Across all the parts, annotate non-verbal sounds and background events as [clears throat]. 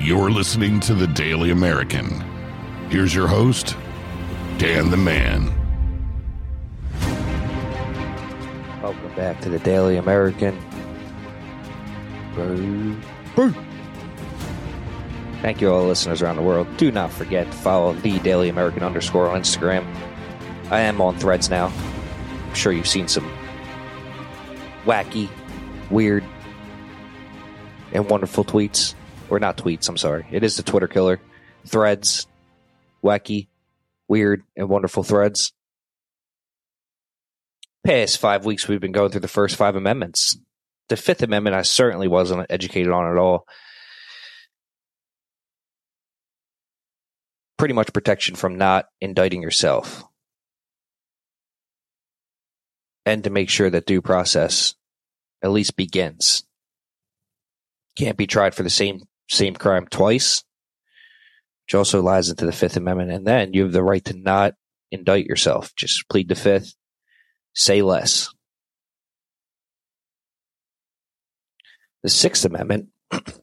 You're listening to the Daily American. Here's your host, Dan the Man. Welcome back to the Daily American. Thank you, all listeners around the world. Do not forget to follow the Daily American underscore on Instagram. I am on threads now. I'm sure you've seen some wacky, weird, and wonderful tweets. Or not tweets, I'm sorry. It is the Twitter killer. Threads, wacky, weird, and wonderful threads. Past five weeks, we've been going through the first five amendments. The Fifth Amendment, I certainly wasn't educated on at all. Pretty much protection from not indicting yourself. And to make sure that due process at least begins. Can't be tried for the same same crime twice, which also lies into the Fifth Amendment. And then you have the right to not indict yourself. Just plead the Fifth, say less. The Sixth Amendment, [clears throat] the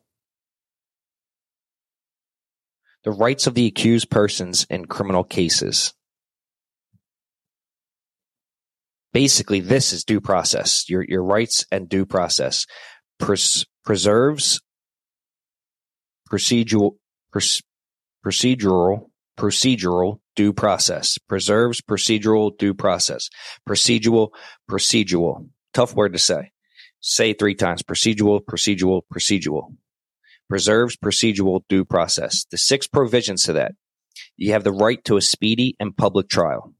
rights of the accused persons in criminal cases. Basically, this is due process. Your your rights and due process Pres- preserves procedural procedural procedural due process. Preserves procedural due process. Procedural procedural. Tough word to say. Say three times. Procedural procedural procedural. Preserves procedural due process. The six provisions to that. You have the right to a speedy and public trial.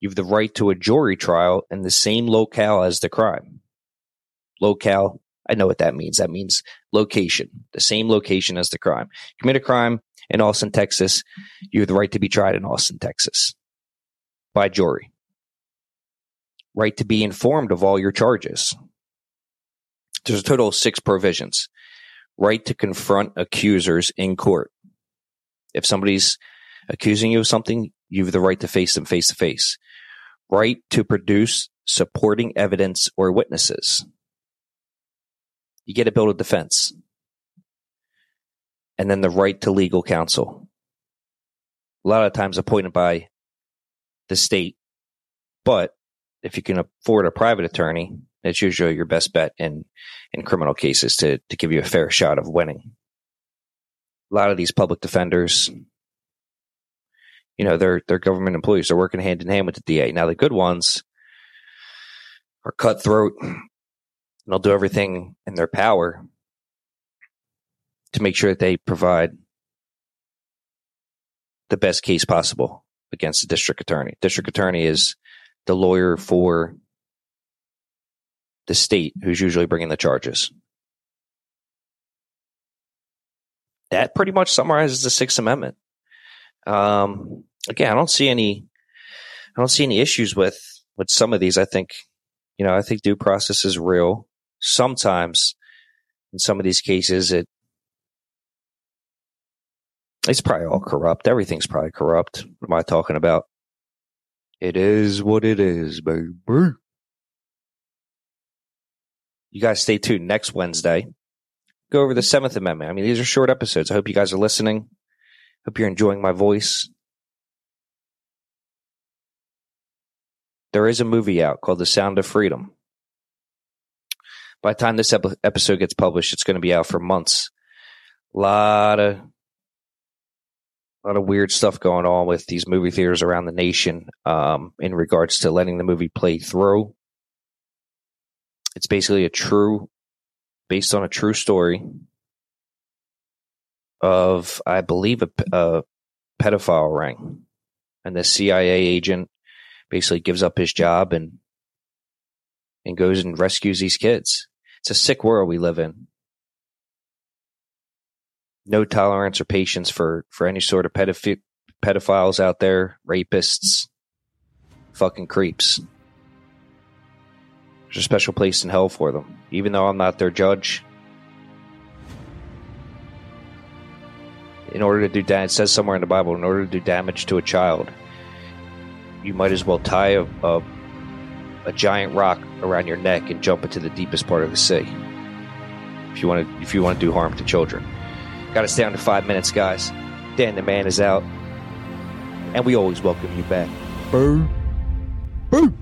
You have the right to a jury trial in the same locale as the crime. Locale I know what that means. That means location, the same location as the crime. Commit a crime in Austin, Texas. You have the right to be tried in Austin, Texas by jury. Right to be informed of all your charges. There's a total of six provisions. Right to confront accusers in court. If somebody's accusing you of something, you have the right to face them face to face. Right to produce supporting evidence or witnesses you get to build a defense. And then the right to legal counsel. A lot of times appointed by the state. But if you can afford a private attorney, that's usually your best bet in, in criminal cases to, to give you a fair shot of winning. A lot of these public defenders, you know, they're, they're government employees. They're working hand in hand with the DA. Now, the good ones are cutthroat they'll do everything in their power to make sure that they provide the best case possible against the district attorney. District attorney is the lawyer for the state who's usually bringing the charges. That pretty much summarizes the Sixth Amendment. Um, again, I don't see any, I don't see any issues with with some of these. I think, you know, I think due process is real sometimes in some of these cases it it's probably all corrupt. Everything's probably corrupt. What am I talking about? It is what it is, baby. You guys stay tuned next Wednesday. Go over the Seventh Amendment. I mean, these are short episodes. I hope you guys are listening. Hope you're enjoying my voice. There is a movie out called The Sound of Freedom by the time this episode gets published, it's going to be out for months. A lot of a lot of weird stuff going on with these movie theaters around the nation um, in regards to letting the movie play through. It's basically a true, based on a true story of, I believe, a, a pedophile ring, and the CIA agent basically gives up his job and and goes and rescues these kids. It's a sick world we live in. No tolerance or patience for, for any sort of pedoph- pedophiles out there, rapists, fucking creeps. There's a special place in hell for them. Even though I'm not their judge, in order to do damage, it says somewhere in the Bible, in order to do damage to a child, you might as well tie a, a a giant rock around your neck and jump into the deepest part of the sea. If you want to, if you want to do harm to children, got us down to five minutes, guys. Dan the man is out, and we always welcome you back. Boo, boo.